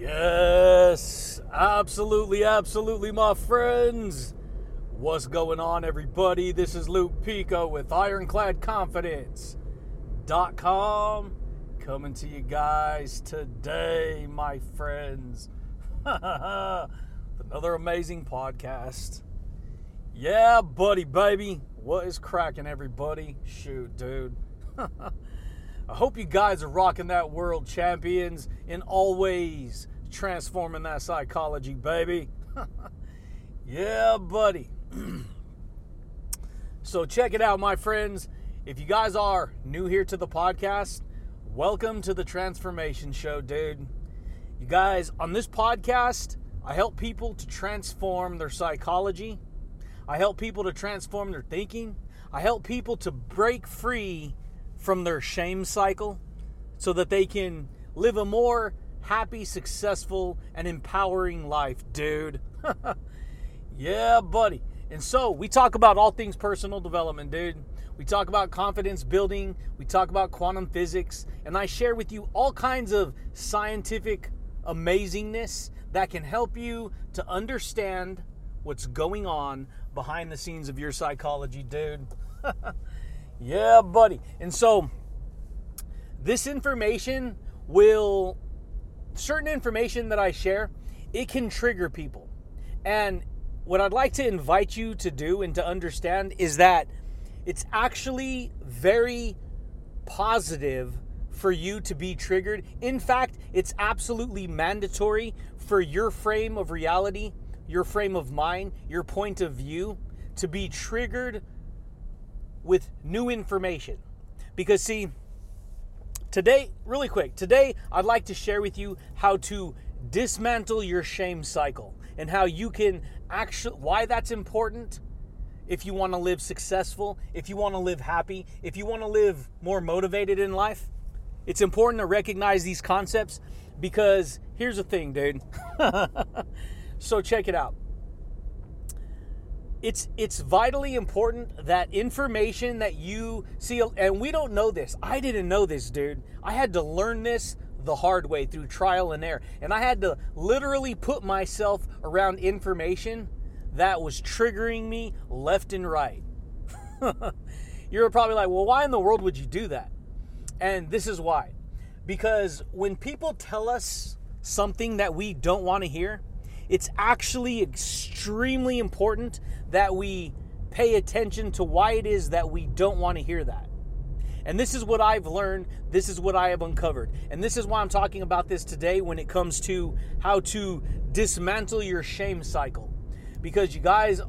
Yes, absolutely, absolutely, my friends. What's going on, everybody? This is Luke Pico with IroncladConfidence.com coming to you guys today, my friends. Another amazing podcast. Yeah, buddy, baby. What is cracking, everybody? Shoot, dude. I hope you guys are rocking that world champions and always transforming that psychology, baby. yeah, buddy. so, check it out, my friends. If you guys are new here to the podcast, welcome to the Transformation Show, dude. You guys, on this podcast, I help people to transform their psychology. I help people to transform their thinking. I help people to break free from their shame cycle so that they can live a more happy, successful, and empowering life, dude. yeah, buddy. And so we talk about all things personal development, dude. We talk about confidence building, we talk about quantum physics, and I share with you all kinds of scientific amazingness that can help you to understand what's going on behind the scenes of your psychology, dude. Yeah, buddy. And so this information will certain information that I share, it can trigger people. And what I'd like to invite you to do and to understand is that it's actually very positive for you to be triggered. In fact, it's absolutely mandatory for your frame of reality, your frame of mind, your point of view to be triggered with new information. Because, see, today, really quick, today I'd like to share with you how to dismantle your shame cycle and how you can actually, why that's important if you want to live successful, if you want to live happy, if you want to live more motivated in life. It's important to recognize these concepts because here's the thing, dude. so check it out it's it's vitally important that information that you see and we don't know this. I didn't know this dude. I had to learn this the hard way through trial and error. And i had to literally put myself around information that was triggering me left and right. You're probably like well why in the world would you do that? And this is why. Because when people tell us something that we don't want to hear it's actually extremely important that we pay attention to why it is that we don't want to hear that. And this is what I've learned. This is what I have uncovered. And this is why I'm talking about this today when it comes to how to dismantle your shame cycle. Because you guys,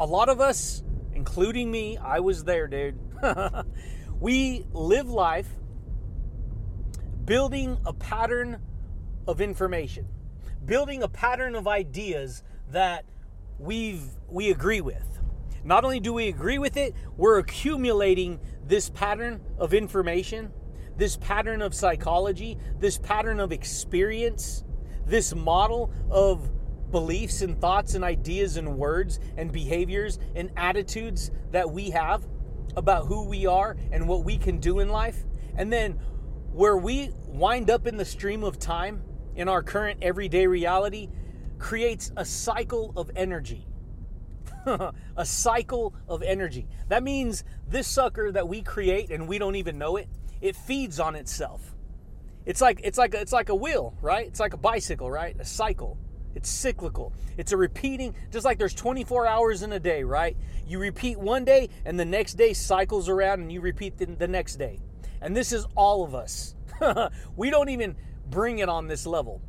a lot of us, including me, I was there, dude. we live life building a pattern of information, building a pattern of ideas that we've we agree with. Not only do we agree with it, we're accumulating this pattern of information, this pattern of psychology, this pattern of experience, this model of beliefs and thoughts and ideas and words and behaviors and attitudes that we have about who we are and what we can do in life. And then where we wind up in the stream of time in our current everyday reality creates a cycle of energy. a cycle of energy. That means this sucker that we create and we don't even know it, it feeds on itself. It's like it's like it's like a wheel, right? It's like a bicycle, right? A cycle. It's cyclical. It's a repeating, just like there's 24 hours in a day, right? You repeat one day and the next day cycles around and you repeat the, the next day. And this is all of us. we don't even bring it on this level.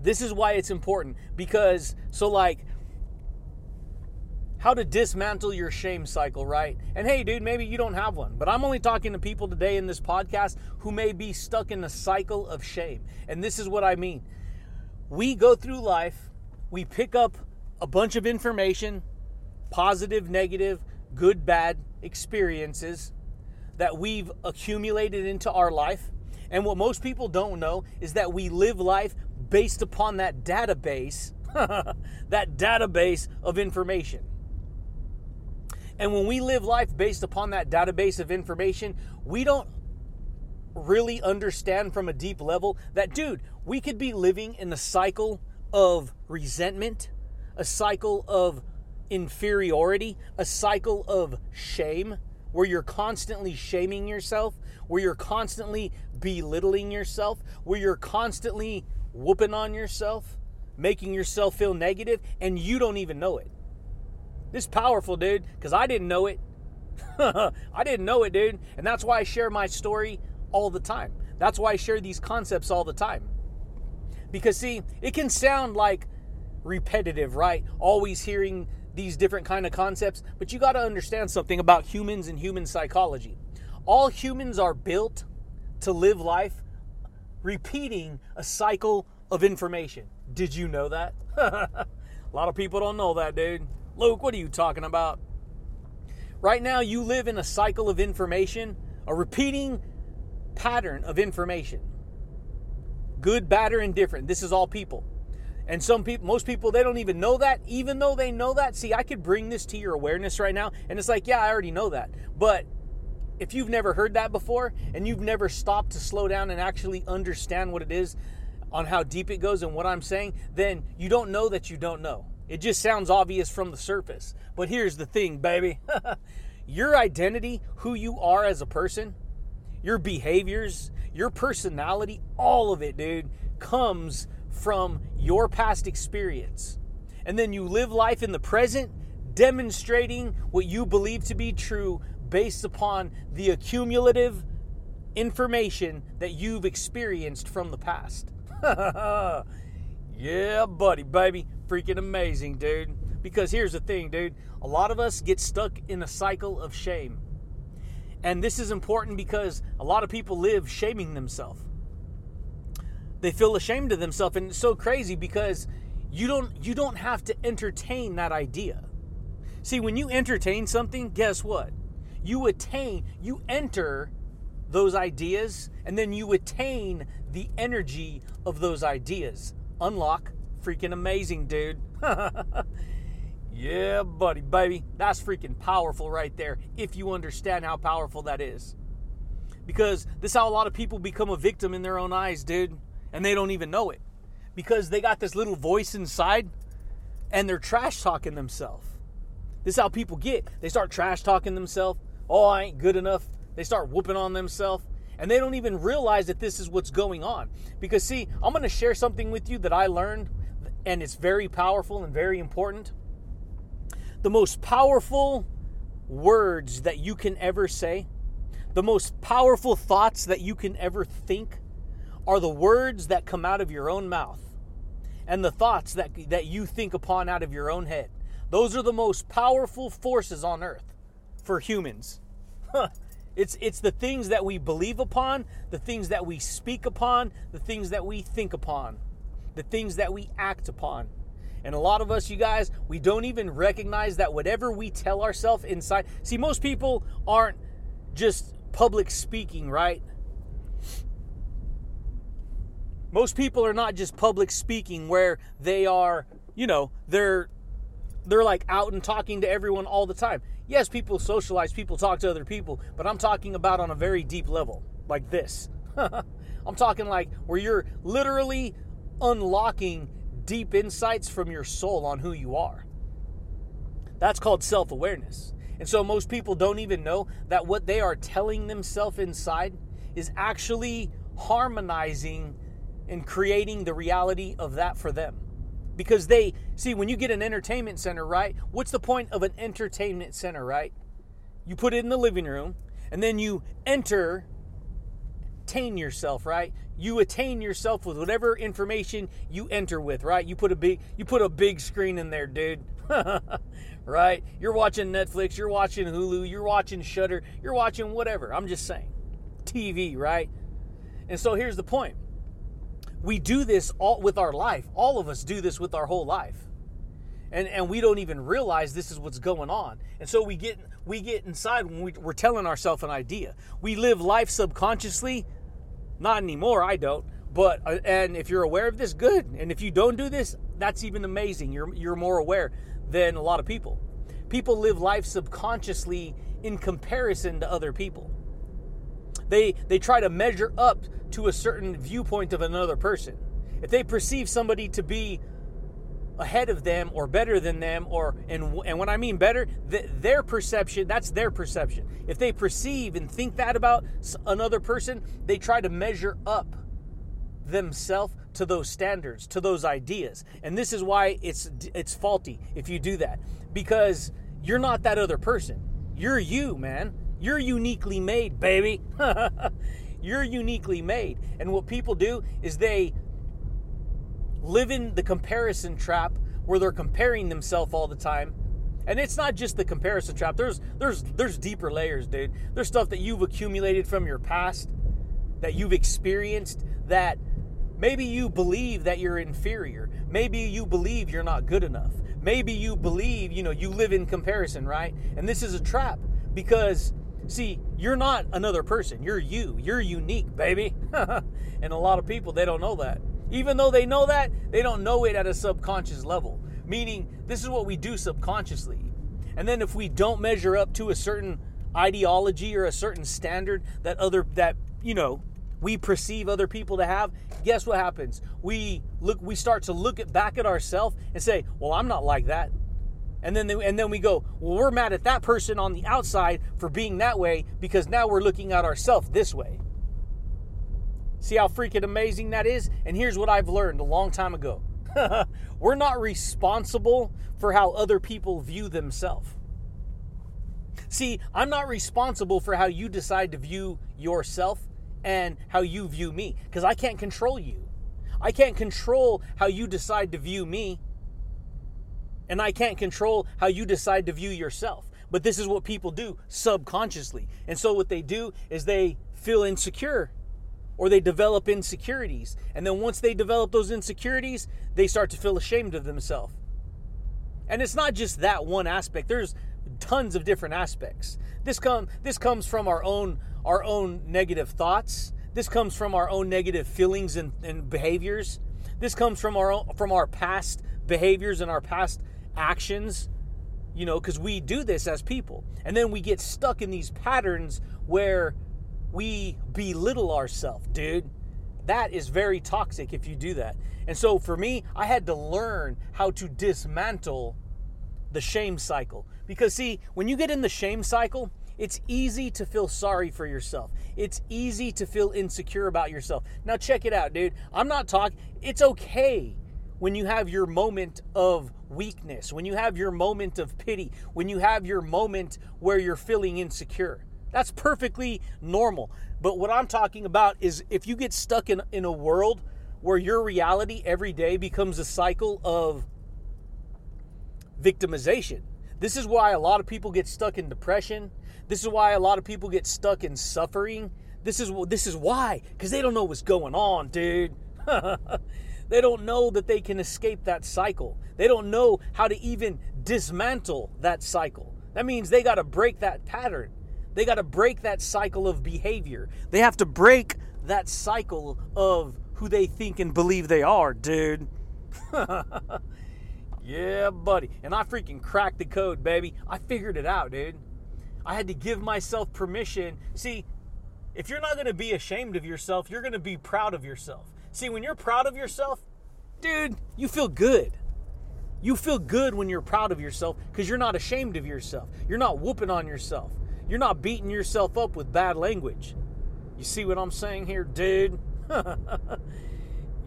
This is why it's important because, so like, how to dismantle your shame cycle, right? And hey, dude, maybe you don't have one, but I'm only talking to people today in this podcast who may be stuck in a cycle of shame. And this is what I mean. We go through life, we pick up a bunch of information, positive, negative, good, bad experiences that we've accumulated into our life. And what most people don't know is that we live life based upon that database, that database of information. And when we live life based upon that database of information, we don't really understand from a deep level that, dude, we could be living in a cycle of resentment, a cycle of inferiority, a cycle of shame, where you're constantly shaming yourself, where you're constantly belittling yourself, where you're constantly whooping on yourself, making yourself feel negative, and you don't even know it. This is powerful, dude, because I didn't know it. I didn't know it, dude. And that's why I share my story all the time. That's why I share these concepts all the time. Because, see, it can sound like repetitive, right? Always hearing these different kind of concepts, but you got to understand something about humans and human psychology. All humans are built to live life repeating a cycle of information. Did you know that? a lot of people don't know that, dude. Luke, what are you talking about? Right now, you live in a cycle of information, a repeating pattern of information. Good, bad, or indifferent. This is all people. And some people, most people, they don't even know that. Even though they know that, see, I could bring this to your awareness right now. And it's like, yeah, I already know that. But if you've never heard that before and you've never stopped to slow down and actually understand what it is on how deep it goes and what I'm saying, then you don't know that you don't know. It just sounds obvious from the surface. But here's the thing, baby your identity, who you are as a person, your behaviors, your personality, all of it, dude, comes from your past experience. And then you live life in the present, demonstrating what you believe to be true based upon the accumulative information that you've experienced from the past. yeah, buddy, baby. Freaking amazing, dude. Because here's the thing, dude. A lot of us get stuck in a cycle of shame. And this is important because a lot of people live shaming themselves. They feel ashamed of themselves and it's so crazy because you don't you don't have to entertain that idea. See, when you entertain something, guess what? You attain, you enter those ideas and then you attain the energy of those ideas. Unlock freaking amazing, dude. Yeah, buddy, baby. That's freaking powerful right there if you understand how powerful that is. Because this is how a lot of people become a victim in their own eyes, dude, and they don't even know it. Because they got this little voice inside and they're trash talking themselves. This is how people get. They start trash talking themselves. Oh, I ain't good enough. They start whooping on themselves and they don't even realize that this is what's going on. Because, see, I'm going to share something with you that I learned, and it's very powerful and very important the most powerful words that you can ever say, the most powerful thoughts that you can ever think, are the words that come out of your own mouth and the thoughts that, that you think upon out of your own head. Those are the most powerful forces on earth for humans. it's, it's the things that we believe upon, the things that we speak upon, the things that we think upon, the things that we act upon. And a lot of us, you guys, we don't even recognize that whatever we tell ourselves inside. See, most people aren't just public speaking, right? Most people are not just public speaking where they are, you know, they're they're like out and talking to everyone all the time. Yes, people socialize, people talk to other people, but I'm talking about on a very deep level, like this. I'm talking like where you're literally unlocking deep insights from your soul on who you are. That's called self awareness. And so most people don't even know that what they are telling themselves inside is actually harmonizing and creating the reality of that for them. Because they see, when you get an entertainment center, right? What's the point of an entertainment center, right? You put it in the living room and then you enter attain yourself, right? You attain yourself with whatever information you enter with, right? You put a big you put a big screen in there, dude. right? You're watching Netflix, you're watching Hulu, you're watching Shudder, you're watching whatever. I'm just saying. TV, right? And so here's the point. We do this all with our life. All of us do this with our whole life. And, and we don't even realize this is what's going on. And so we get we get inside when we, we're telling ourselves an idea. We live life subconsciously. Not anymore, I don't. But uh, and if you're aware of this, good. And if you don't do this, that's even amazing. You're you're more aware than a lot of people. People live life subconsciously in comparison to other people. They they try to measure up to a certain viewpoint of another person. If they perceive somebody to be ahead of them or better than them or and and when I mean better th- their perception that's their perception. If they perceive and think that about another person they try to measure up themselves to those standards to those ideas. And this is why it's it's faulty if you do that. Because you're not that other person. You're you man you're uniquely made baby you're uniquely made and what people do is they live in the comparison trap where they're comparing themselves all the time. And it's not just the comparison trap. There's there's there's deeper layers, dude. There's stuff that you've accumulated from your past that you've experienced that maybe you believe that you're inferior. Maybe you believe you're not good enough. Maybe you believe, you know, you live in comparison, right? And this is a trap because see, you're not another person. You're you. You're unique, baby. and a lot of people they don't know that. Even though they know that, they don't know it at a subconscious level. Meaning, this is what we do subconsciously. And then if we don't measure up to a certain ideology or a certain standard that other that, you know, we perceive other people to have, guess what happens? We look we start to look at, back at ourselves and say, "Well, I'm not like that." And then and then we go, "Well, we're mad at that person on the outside for being that way because now we're looking at ourselves this way." See how freaking amazing that is? And here's what I've learned a long time ago we're not responsible for how other people view themselves. See, I'm not responsible for how you decide to view yourself and how you view me because I can't control you. I can't control how you decide to view me, and I can't control how you decide to view yourself. But this is what people do subconsciously. And so, what they do is they feel insecure or they develop insecurities. And then once they develop those insecurities, they start to feel ashamed of themselves. And it's not just that one aspect. There's tons of different aspects. This come this comes from our own our own negative thoughts. This comes from our own negative feelings and, and behaviors. This comes from our own, from our past behaviors and our past actions. You know, because we do this as people. And then we get stuck in these patterns where we belittle ourselves, dude. That is very toxic if you do that. And so for me, I had to learn how to dismantle the shame cycle. Because, see, when you get in the shame cycle, it's easy to feel sorry for yourself. It's easy to feel insecure about yourself. Now, check it out, dude. I'm not talking, it's okay when you have your moment of weakness, when you have your moment of pity, when you have your moment where you're feeling insecure. That's perfectly normal. But what I'm talking about is if you get stuck in, in a world where your reality every day becomes a cycle of victimization. This is why a lot of people get stuck in depression. This is why a lot of people get stuck in suffering. This is this is why cuz they don't know what's going on, dude. they don't know that they can escape that cycle. They don't know how to even dismantle that cycle. That means they got to break that pattern. They got to break that cycle of behavior. They have to break that cycle of who they think and believe they are, dude. yeah, buddy. And I freaking cracked the code, baby. I figured it out, dude. I had to give myself permission. See, if you're not going to be ashamed of yourself, you're going to be proud of yourself. See, when you're proud of yourself, dude, you feel good. You feel good when you're proud of yourself because you're not ashamed of yourself. You're not whooping on yourself. You're not beating yourself up with bad language. You see what I'm saying here, dude?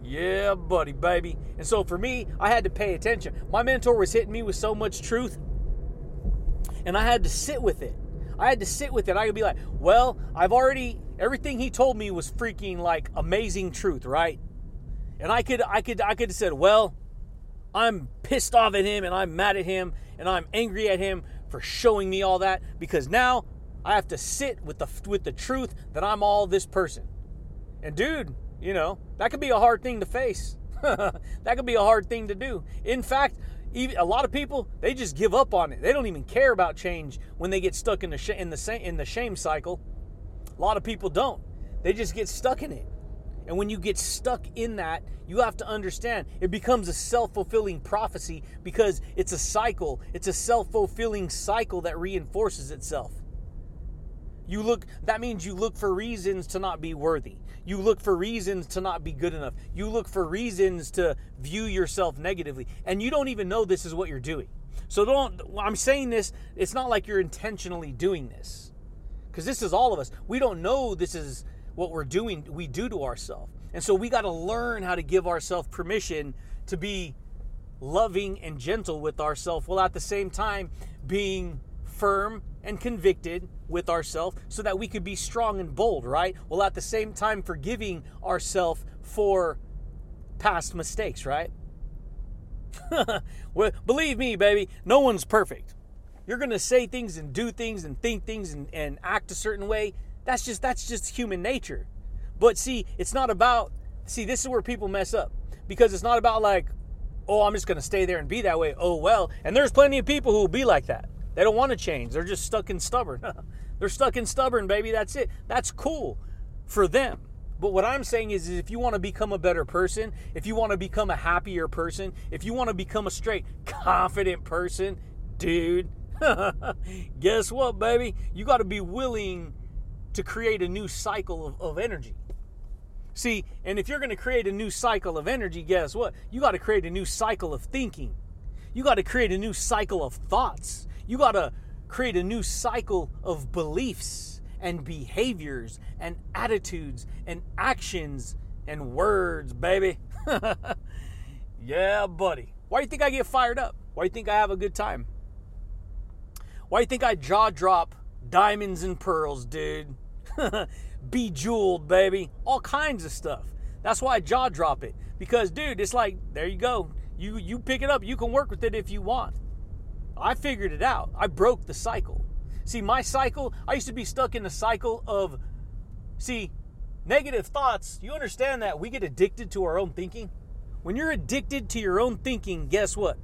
yeah, buddy, baby. And so for me, I had to pay attention. My mentor was hitting me with so much truth, and I had to sit with it. I had to sit with it. I could be like, well, I've already everything he told me was freaking like amazing truth, right? And I could I could I could have said, well, I'm pissed off at him and I'm mad at him and I'm angry at him for showing me all that because now I have to sit with the with the truth that I'm all this person. And dude, you know, that could be a hard thing to face. that could be a hard thing to do. In fact, even, a lot of people they just give up on it. They don't even care about change when they get stuck in the sh- in the in the shame cycle. A lot of people don't. They just get stuck in it. And when you get stuck in that, you have to understand it becomes a self fulfilling prophecy because it's a cycle. It's a self fulfilling cycle that reinforces itself. You look that means you look for reasons to not be worthy. You look for reasons to not be good enough. You look for reasons to view yourself negatively. And you don't even know this is what you're doing. So don't I'm saying this, it's not like you're intentionally doing this. Cuz this is all of us. We don't know this is what we're doing we do to ourselves. And so we got to learn how to give ourselves permission to be loving and gentle with ourselves while at the same time being firm and convicted with ourselves so that we could be strong and bold, right? While at the same time forgiving ourselves for past mistakes, right? well, believe me, baby, no one's perfect. You're gonna say things and do things and think things and, and act a certain way. That's just that's just human nature. But see, it's not about see, this is where people mess up. Because it's not about like, oh, I'm just gonna stay there and be that way. Oh well. And there's plenty of people who will be like that. They don't want to change. They're just stuck and stubborn. They're stuck and stubborn, baby. That's it. That's cool for them. But what I'm saying is, is if you want to become a better person, if you want to become a happier person, if you want to become a straight, confident person, dude, guess what, baby? You got to be willing to create a new cycle of, of energy. See, and if you're going to create a new cycle of energy, guess what? You got to create a new cycle of thinking. You got to create a new cycle of thoughts. You got to create a new cycle of beliefs and behaviors and attitudes and actions and words, baby. yeah, buddy. Why do you think I get fired up? Why do you think I have a good time? Why do you think I jaw drop diamonds and pearls, dude? Bejeweled, baby. All kinds of stuff. That's why I jaw drop it. Because, dude, it's like, there you go. You you pick it up. You can work with it if you want. I figured it out. I broke the cycle. See, my cycle, I used to be stuck in the cycle of, see, negative thoughts. You understand that we get addicted to our own thinking? When you're addicted to your own thinking, guess what?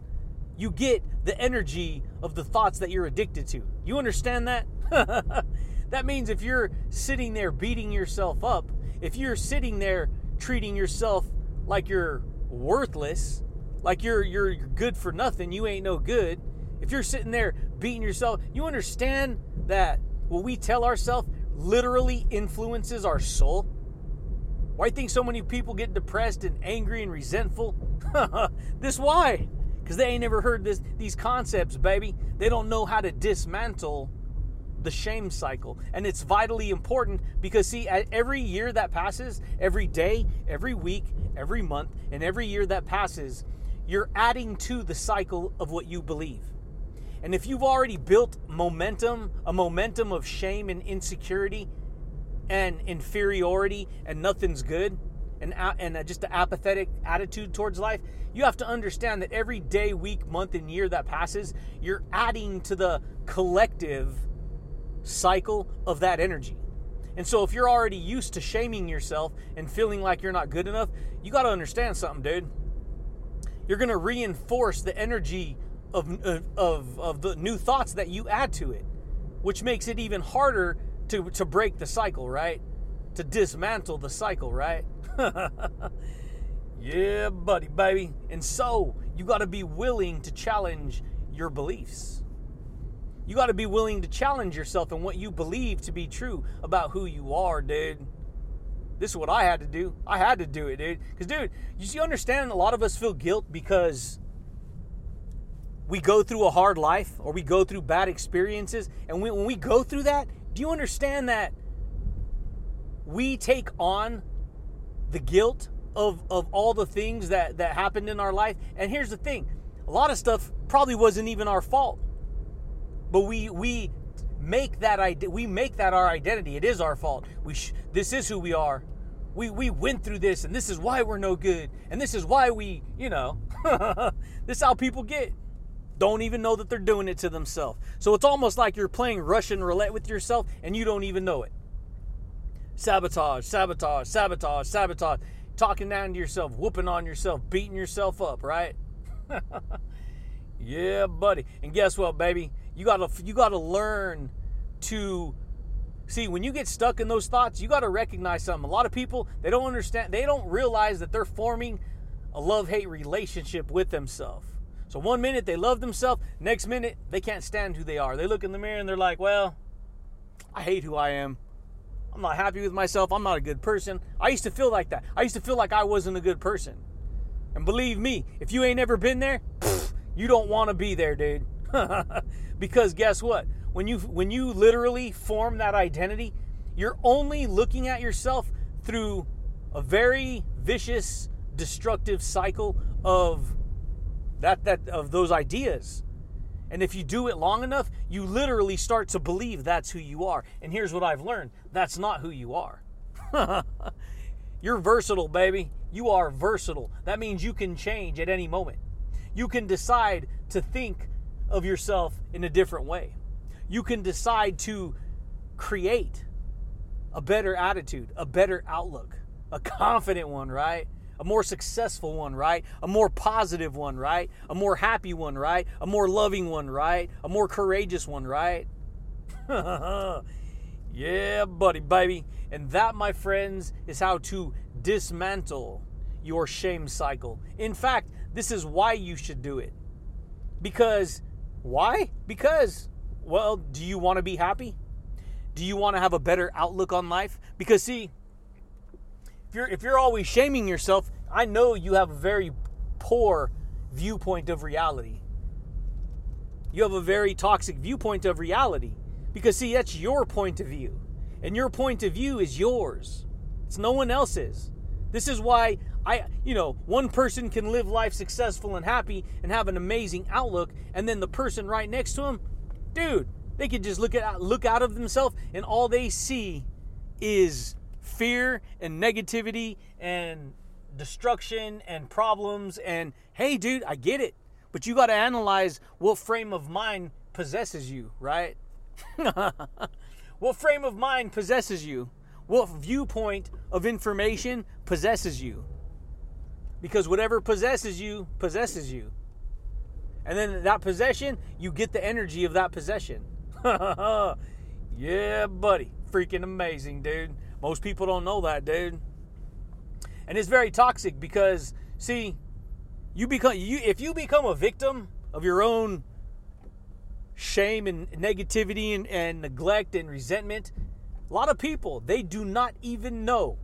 You get the energy of the thoughts that you're addicted to. You understand that? that means if you're sitting there beating yourself up, if you're sitting there treating yourself like you're worthless, like you're you're good for nothing, you ain't no good, if you're sitting there beating yourself, you understand that what we tell ourselves literally influences our soul? Why do you think so many people get depressed and angry and resentful? this why? Because they ain't never heard this these concepts, baby. They don't know how to dismantle the shame cycle. And it's vitally important because, see, every year that passes, every day, every week, every month, and every year that passes, you're adding to the cycle of what you believe. And if you've already built momentum, a momentum of shame and insecurity and inferiority and nothing's good, and, and just an apathetic attitude towards life, you have to understand that every day, week, month, and year that passes, you're adding to the collective cycle of that energy. And so, if you're already used to shaming yourself and feeling like you're not good enough, you got to understand something, dude. You're going to reinforce the energy of, of, of the new thoughts that you add to it, which makes it even harder to, to break the cycle, right? To dismantle the cycle, right? yeah, buddy, baby. And so you got to be willing to challenge your beliefs. You got to be willing to challenge yourself and what you believe to be true about who you are, dude. This is what I had to do. I had to do it, dude. Because, dude, you see, understand a lot of us feel guilt because we go through a hard life or we go through bad experiences. And we, when we go through that, do you understand that we take on the guilt of, of all the things that, that happened in our life? And here's the thing a lot of stuff probably wasn't even our fault. But we, we make that idea we make that our identity. It is our fault. We sh- this is who we are. We we went through this, and this is why we're no good, and this is why we, you know, this is how people get don't even know that they're doing it to themselves. So it's almost like you're playing Russian roulette with yourself and you don't even know it. Sabotage, sabotage, sabotage, sabotage. Talking down to yourself, whooping on yourself, beating yourself up, right? yeah, buddy. And guess what, baby? You gotta you gotta learn to see when you get stuck in those thoughts, you gotta recognize something. A lot of people they don't understand, they don't realize that they're forming a love-hate relationship with themselves so one minute they love themselves, next minute they can't stand who they are. They look in the mirror and they're like, well, I hate who I am. I'm not happy with myself. I'm not a good person. I used to feel like that. I used to feel like I wasn't a good person. And believe me, if you ain't ever been there, you don't want to be there, dude. because guess what? When you when you literally form that identity, you're only looking at yourself through a very vicious, destructive cycle of that that of those ideas. And if you do it long enough, you literally start to believe that's who you are. And here's what I've learned that's not who you are. You're versatile, baby. You are versatile. That means you can change at any moment. You can decide to think of yourself in a different way. You can decide to create a better attitude, a better outlook, a confident one, right? A more successful one, right? A more positive one, right? A more happy one, right? A more loving one, right? A more courageous one, right? yeah, buddy, baby. And that, my friends, is how to dismantle your shame cycle. In fact, this is why you should do it. Because, why? Because, well, do you want to be happy? Do you want to have a better outlook on life? Because, see, if you're if you're always shaming yourself, I know you have a very poor viewpoint of reality. You have a very toxic viewpoint of reality because see that's your point of view. And your point of view is yours. It's no one else's. This is why I, you know, one person can live life successful and happy and have an amazing outlook, and then the person right next to him, dude, they could just look at look out of themselves, and all they see is fear and negativity and destruction and problems. And hey, dude, I get it. But you got to analyze what frame of mind possesses you, right? what frame of mind possesses you? What viewpoint of information possesses you? Because whatever possesses you, possesses you. And then that possession, you get the energy of that possession. yeah, buddy. Freaking amazing, dude. Most people don't know that, dude. And it's very toxic because see, you become you if you become a victim of your own shame and negativity and, and neglect and resentment, a lot of people they do not even know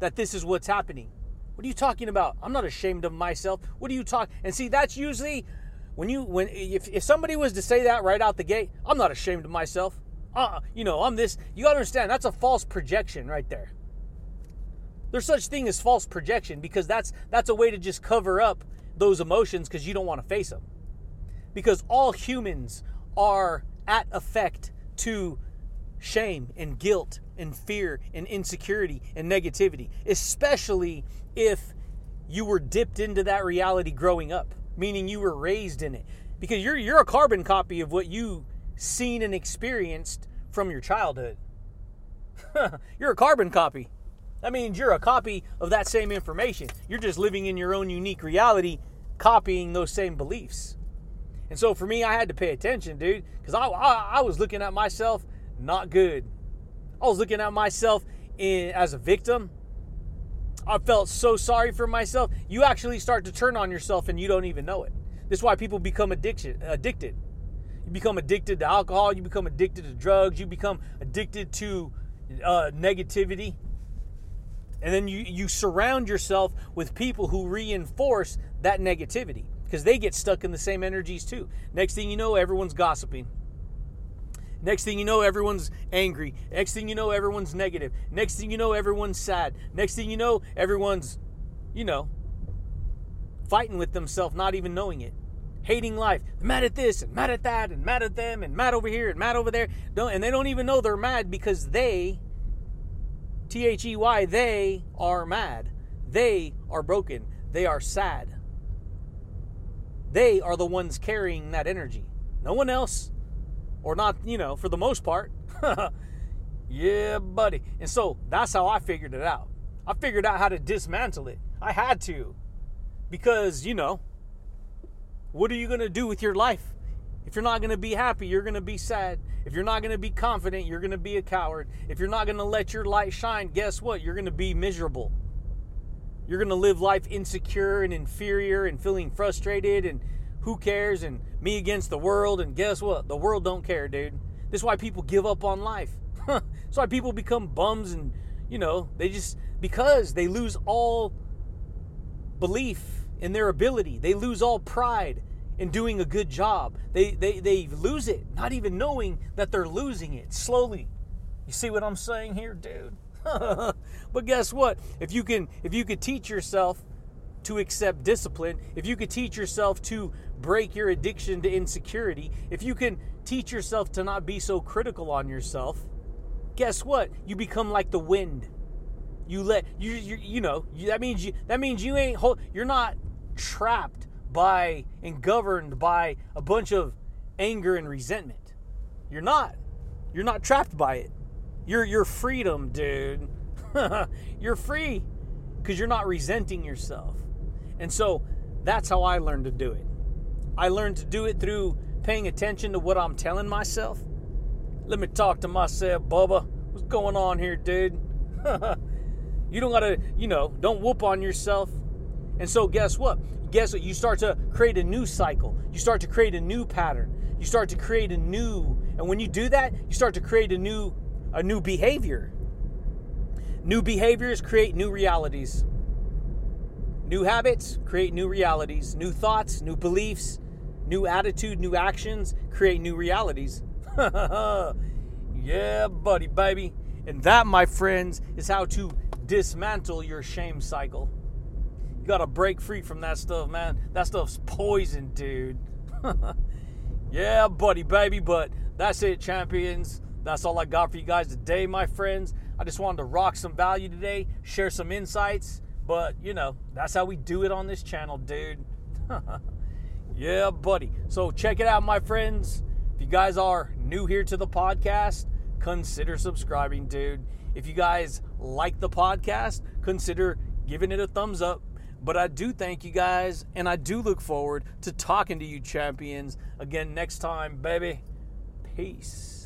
that this is what's happening. What are you talking about? I'm not ashamed of myself. What are you talking? And see, that's usually when you when if, if somebody was to say that right out the gate, I'm not ashamed of myself uh, you know, I'm this. You gotta understand that's a false projection right there. There's such thing as false projection because that's that's a way to just cover up those emotions because you don't want to face them. Because all humans are at effect to shame and guilt and fear and insecurity and negativity, especially if you were dipped into that reality growing up, meaning you were raised in it. Because you're you're a carbon copy of what you seen and experienced from your childhood. you're a carbon copy. That means you're a copy of that same information. You're just living in your own unique reality, copying those same beliefs. And so for me, I had to pay attention, dude, because I, I, I, was looking at myself not good. I was looking at myself in, as a victim. I felt so sorry for myself. You actually start to turn on yourself and you don't even know it. This is why people become addiction, addicted. You become addicted to alcohol. You become addicted to drugs. You become addicted to uh, negativity. And then you, you surround yourself with people who reinforce that negativity because they get stuck in the same energies too. Next thing you know, everyone's gossiping. Next thing you know, everyone's angry. Next thing you know, everyone's negative. Next thing you know, everyone's sad. Next thing you know, everyone's, you know, fighting with themselves, not even knowing it hating life, mad at this and mad at that and mad at them and mad over here and mad over there. Don't, and they don't even know they're mad because they, T H E Y, they are mad. They are broken. They are sad. They are the ones carrying that energy. No one else, or not, you know, for the most part. yeah, buddy. And so that's how I figured it out. I figured out how to dismantle it. I had to. Because, you know, what are you going to do with your life? If you're not going to be happy, you're going to be sad. If you're not going to be confident, you're going to be a coward. If you're not going to let your light shine, guess what? You're going to be miserable. You're going to live life insecure and inferior and feeling frustrated and who cares and me against the world and guess what? The world don't care, dude. This is why people give up on life. That's why people become bums and, you know, they just, because they lose all belief in their ability, they lose all pride in doing a good job. They, they, they lose it, not even knowing that they're losing it slowly. You see what I'm saying here, dude? but guess what? If you can if you could teach yourself to accept discipline, if you could teach yourself to break your addiction to insecurity, if you can teach yourself to not be so critical on yourself, guess what? You become like the wind. You let you you, you know you, that means you that means you ain't you're not trapped by and governed by a bunch of anger and resentment. You're not. You're not trapped by it. You're your freedom, dude. you're free because you're not resenting yourself. And so that's how I learned to do it. I learned to do it through paying attention to what I'm telling myself. Let me talk to myself, Bubba. What's going on here, dude? you don't gotta, you know, don't whoop on yourself. And so, guess what? Guess what? You start to create a new cycle. You start to create a new pattern. You start to create a new, and when you do that, you start to create a new, a new behavior. New behaviors create new realities. New habits create new realities. New thoughts, new beliefs, new attitude, new actions create new realities. yeah, buddy, baby. And that, my friends, is how to dismantle your shame cycle. Gotta break free from that stuff, man. That stuff's poison, dude. yeah, buddy, baby. But that's it, champions. That's all I got for you guys today, my friends. I just wanted to rock some value today, share some insights. But, you know, that's how we do it on this channel, dude. yeah, buddy. So check it out, my friends. If you guys are new here to the podcast, consider subscribing, dude. If you guys like the podcast, consider giving it a thumbs up. But I do thank you guys, and I do look forward to talking to you champions again next time, baby. Peace.